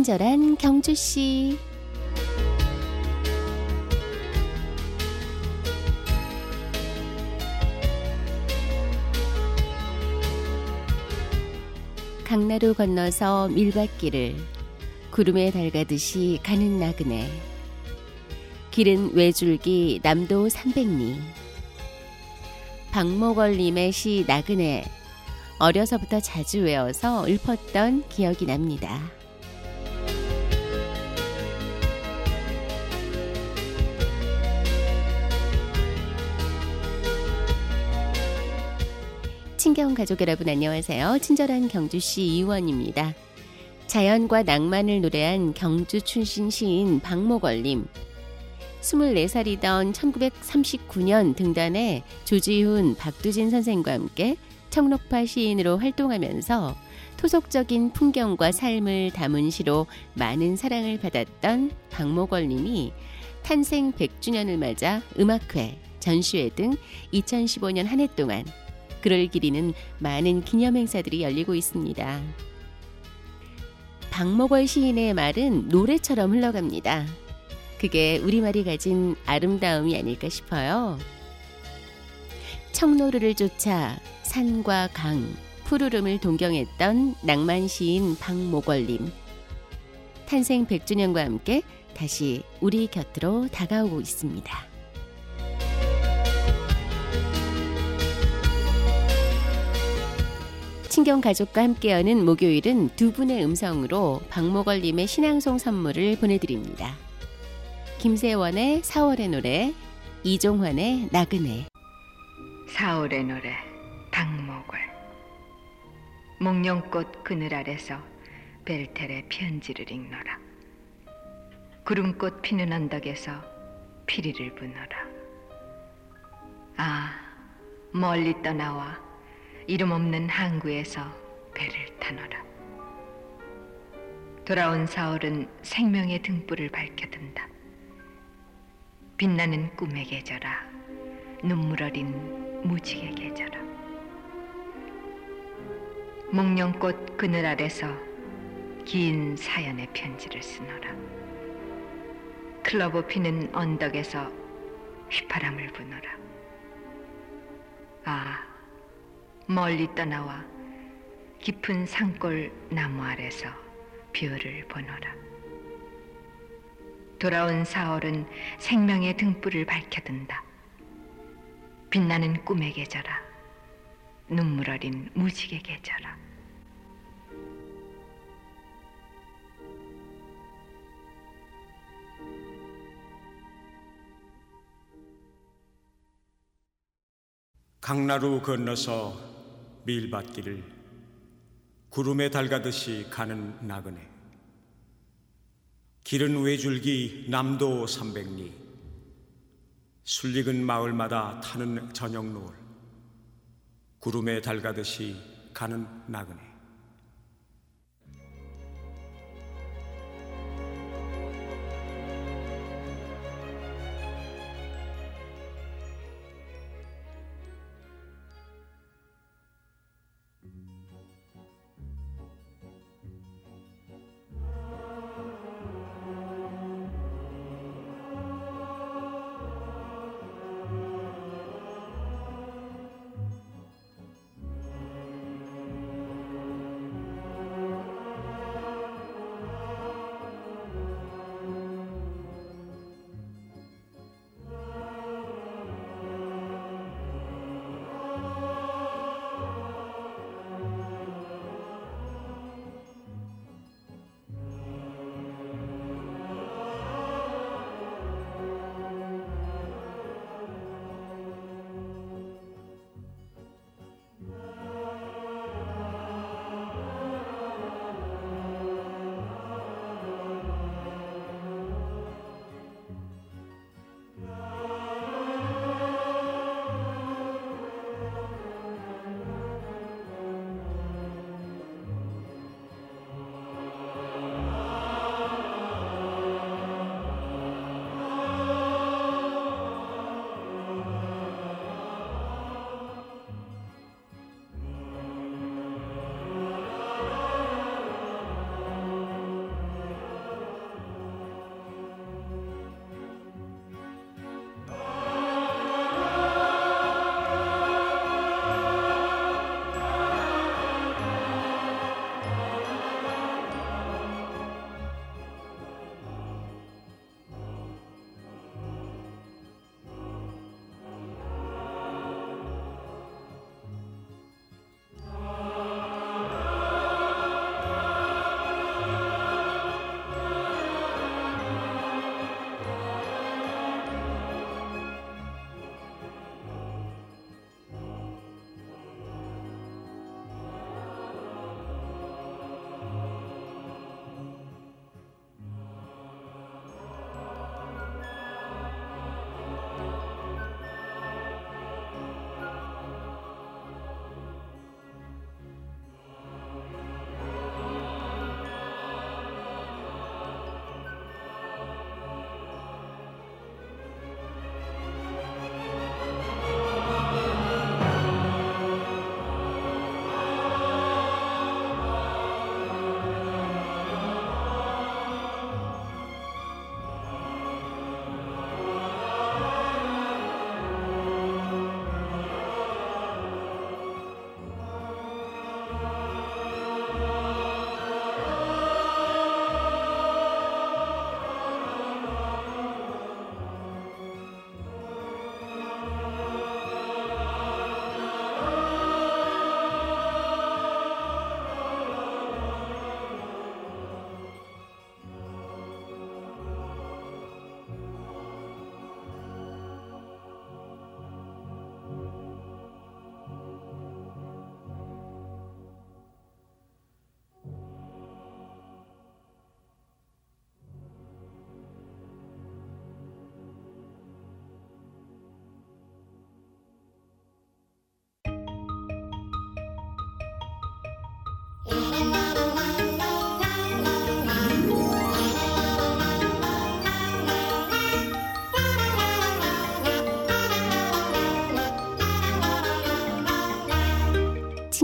친절한 경주 씨. 강나루 건너서 밀밭길을 구름에 달가듯이 가는 나그네. 길은 외줄기 남도 300리. 박목월님의 시 나그네. 어려서부터 자주 외워서 읊었던 기억이 납니다. 친경 가족 여러분 안녕하세요. 친절한 경주시 이원입니다. 자연과 낭만을 노래한 경주 출신 시인 박목월님. 24살이던 1939년 등단에 조지훈, 박두진 선생과 함께 청록파 시인으로 활동하면서 토속적인 풍경과 삶을 담은 시로 많은 사랑을 받았던 박목월님이 탄생 100주년을 맞아 음악회, 전시회 등 2015년 한 해 동안 그를 기리는 많은 기념 행사들이 열리고 있습니다. 박목월 시인의 말은 노래처럼 흘러갑니다. 그게 우리말이 가진 아름다움이 아닐까 싶어요. 청노루를 쫓아 산과 강, 푸르름을 동경했던 낭만 시인 박목월님. 탄생 100주년과 함께 다시 우리 곁으로 다가오고 있습니다. 친경 가족과 함께하는 목요일은 두 분의 음성으로 박목월님의 신앙송 선물을 보내드립니다. 김세원의 4월의 노래, 이종환의 나그네. 4월의 노래, 박목월. 목련꽃 그늘 아래서 벨텔의 편지를 읽노라. 구름꽃 피는 언덕에서 피리를 부노라. 아, 멀리 떠나와 이름 없는 항구에서 배를 타노라. 돌아온 사월은 생명의 등불을 밝혀든다. 빛나는 꿈의 계절아, 눈물 어린 무지개 계절아. 목련꽃 그늘 아래서 긴 사연의 편지를 쓰노라. 클로버 피는 언덕에서 휘파람을 부노라. 아, 멀리 떠나와 깊은 산골 나무 아래서 별을 보노라. 돌아온 사월은 생명의 등불을 밝혀든다. 빛나는 꿈의 계절아, 눈물 어린 무지개 계절아. 강나루 건너서 밀밭길을 구름에 달가듯이 가는 나그네. 길은 외줄기 남도 삼백리. 술익은 마을마다 타는 저녁 노을. 구름에 달가듯이 가는 나그네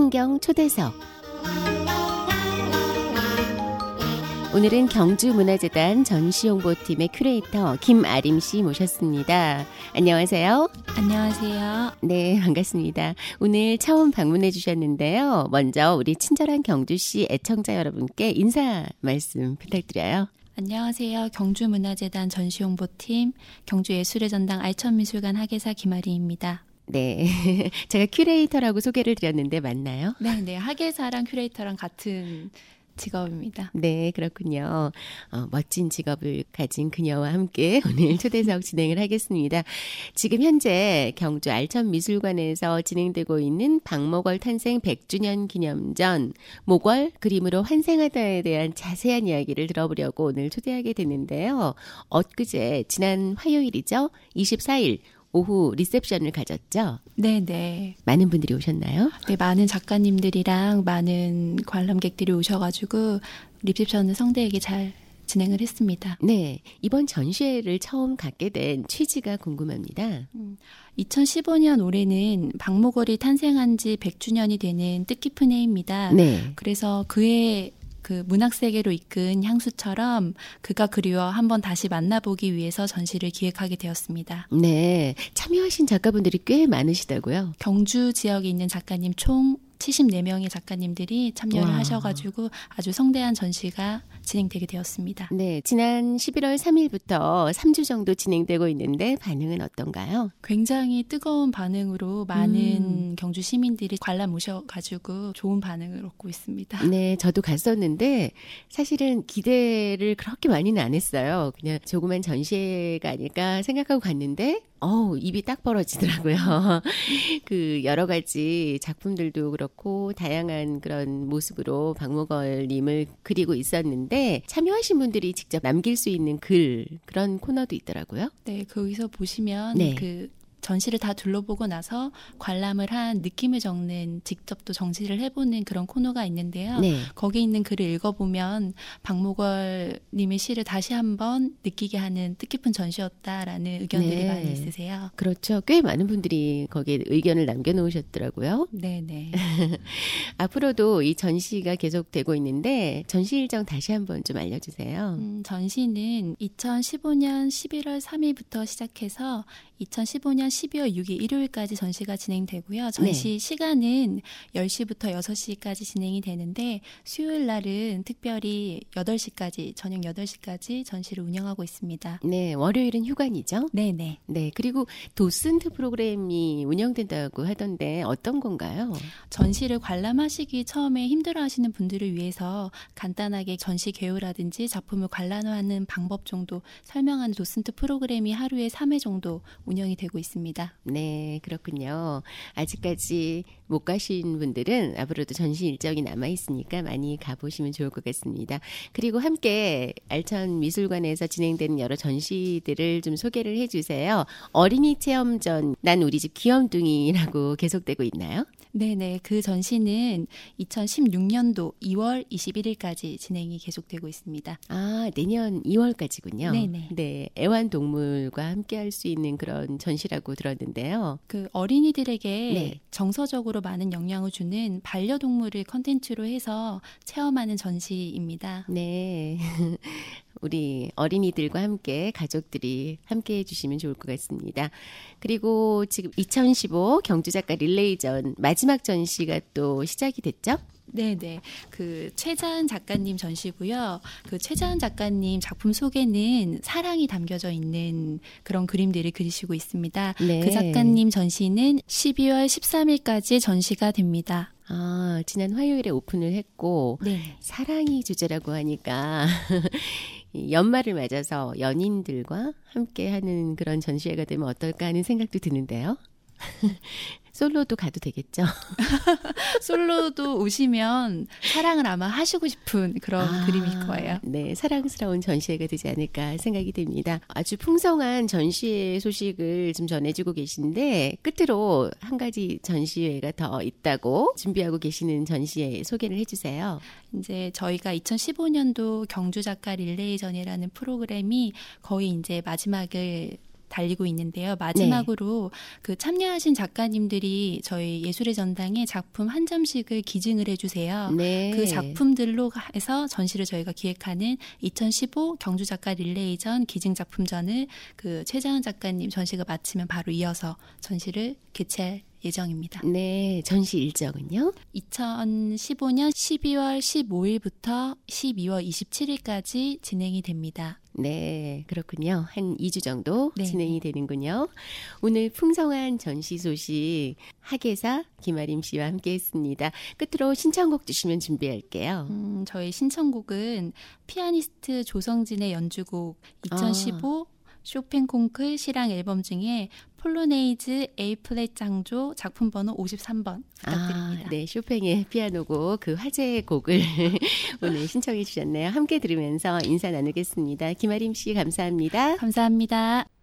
풍경 초대석 오늘은 경주문화재단 전시홍보팀의 큐레이터 김아림 씨 모셨습니다. 안녕하세요. 안녕하세요. 네, 반갑습니다. 오늘 처음 방문해 주셨는데요. 먼저 우리 친절한 경주시 애청자 여러분께 인사 말씀 부탁드려요. 안녕하세요. 경주문화재단 전시홍보팀 경주예술의 전당 알천미술관 학예사 김아리입니다. 네. 제가 큐레이터라고 소개를 드렸는데 맞나요? 네, 네. 학예사랑 큐레이터랑 같은 직업입니다. 네, 그렇군요. 어, 멋진 직업을 가진 그녀와 함께 오늘 초대석 진행을 하겠습니다. 지금 현재 경주 알천미술관에서 진행되고 있는 박목월 탄생 100주년 기념전 목월 그림으로 환생하다에 대한 자세한 이야기를 들어보려고 오늘 초대하게 됐는데요. 엊그제 지난 화요일이죠. 24일 오후 리셉션을 가졌죠. 네, 네. 많은 분들이 오셨나요? 네, 많은 작가님들이랑 많은 관람객들이 오셔가지고 리셉션을 성대하게 잘 진행을 했습니다. 네, 이번 전시회를 처음 갖게 된 취지가 궁금합니다. 음, 2015년 올해는 박모걸이 탄생한 지 100주년이 되는 뜻깊은 해입니다. 네. 그래서 그해 그 문학 세계로 이끈 향수처럼 그가 그리워 한번 다시 만나보기 위해서 전시를 기획하게 되었습니다. 네, 참여하신 작가분들이 꽤 많으시다고요? 경주 지역에 있는 작가님 총 74명의 작가님들이 참여를 와. 하셔가지고 아주 성대한 전시가 진행되게 되었습니다. 네, 지난 11월 3일부터 3주 정도 진행되고 있는데 반응은 어떤가요? 굉장히 뜨거운 반응으로 많은 음. 경주 시민들이 관람 오셔가지고 좋은 반응을 얻고 있습니다. 네, 저도 갔었는데 사실은 기대를 그렇게 많이는 안 했어요. 그냥 조그만 전시회가 아닐까 생각하고 갔는데 어우, 입이 딱 벌어지더라고요. 그 여러 가지 작품들도 그렇고 다양한 그런 모습으로 박목걸 님을 그리고 있었는데 참여하신 분들이 직접 남길 수 있는 글 그런 코너도 있더라고요. 네, 거기서 보시면 네. 그 전시를 다 둘러보고 나서 관람을 한 느낌을 적는 직접 또 정시를 해보는 그런 코너가 있는데요. 네. 거기 있는 글을 읽어보면 박목월 님의 시를 다시 한번 느끼게 하는 뜻깊은 전시였다라는 의견들이 네. 많이 있으세요. 그렇죠. 꽤 많은 분들이 거기에 의견을 남겨놓으셨더라고요. 네네. 앞으로도 이 전시가 계속되고 있는데 전시 일정 다시 한번 좀 알려주세요. 음, 전시는 2015년 11월 3일부터 시작해서 2015년 12월 6일 일요일까지 전시가 진행되고요. 전시 네. 시간은 10시부터 6시까지 진행이 되는데 수요일 날은 특별히 8시까지 저녁 8시까지 전시를 운영하고 있습니다. 네, 월요일은 휴관이죠. 네 네. 네, 그리고 도슨트 프로그램이 운영된다고 하던데 어떤 건가요? 전시를 관람하시기 처음에 힘들어 하시는 분들을 위해서 간단하게 전시 개요라든지 작품을 관람하는 방법 정도 설명하는 도슨트 프로그램이 하루에 3회 정도 운영이 되고 있습니다. 네, 그렇군요. 아직까지 못 가신 분들은 앞으로도 전시 일정이 남아 있으니까 많이 가보시면 좋을 것 같습니다. 그리고 함께 알천 미술관에서 진행되는 여러 전시들을 좀 소개를 해주세요. 어린이 체험전 난 우리 집 귀염둥이라고 계속되고 있나요? 네네. 그 전시는 2016년도 2월 21일까지 진행이 계속되고 있습니다. 아, 내년 2월까지군요. 네네. 네, 애완동물과 함께 할 수 있는 그런 전시라고 들었는데요. 그 어린이들에게 네. 정서적으로 많은 영향을 주는 반려동물을 컨텐츠로 해서 체험하는 전시입니다. 네. 우리 어린이들과 함께 가족들이 함께 해주시면 좋을 것 같습니다. 그리고 지금 2015 경주작가 릴레이전 마지막 전시가 또 시작이 됐죠? 네네. 그 최자은 작가님 전시고요. 그 최자은 작가님 작품 속에는 사랑이 담겨져 있는 그런 그림들을 그리시고 있습니다. 네. 그 작가님 전시는 12월 13일까지 전시가 됩니다. 아, 지난 화요일에 오픈을 했고, 네. 사랑이 주제라고 하니까 이 연말을 맞아서 연인들과 함께 하는 그런 전시회가 되면 어떨까 하는 생각도 드는데요. 솔로도 가도 되겠죠? 솔로도 오시면 사랑을 아마 하시고 싶은 그런 아, 그림일 거예요. 네, 사랑스러운 전시회가 되지 않을까 생각이 됩니다. 아주 풍성한 전시회 소식을 좀 전해주고 계신데 끝으로 한 가지 전시회가 더 있다고 준비하고 계시는 전시회 소개를 해주세요. 이제 저희가 2015년도 경주 작가 릴레이전이라는 프로그램이 거의 이제 마지막을 달리고 있는데요. 마지막으로 그 참여하신 작가님들이 저희 예술의 전당에 작품 한 점씩을 기증을 해주세요. 네. 그 작품들로 해서 전시를 저희가 기획하는 2015 경주 작가 릴레이전 기증 작품전을 그 최자은 작가님 전시가 마치면 바로 이어서 전시를 개최할 예정입니다. 네, 전시 일정은요? 2015년 12월 15일부터 12월 27일까지 진행이 됩니다. 네, 그렇군요. 한 2주 정도 네. 진행이 되는군요. 오늘 풍성한 전시 소식 학예사 김아림 씨와 함께 했습니다. 끝으로 신청곡 주시면 준비할게요. 음, 저희 신청곡은 피아니스트 조성진의 연주곡 2015 쇼팽 콩쿠르 실황 앨범 중에 폴로네이즈 A 플랫 장조 작품 번호 53번 부탁드립니다. 아, 네, 쇼팽의 피아노곡 그 화제의 곡을 오늘 신청해 주셨네요. 함께 들으면서 인사 나누겠습니다. 김아림 씨 감사합니다. 감사합니다.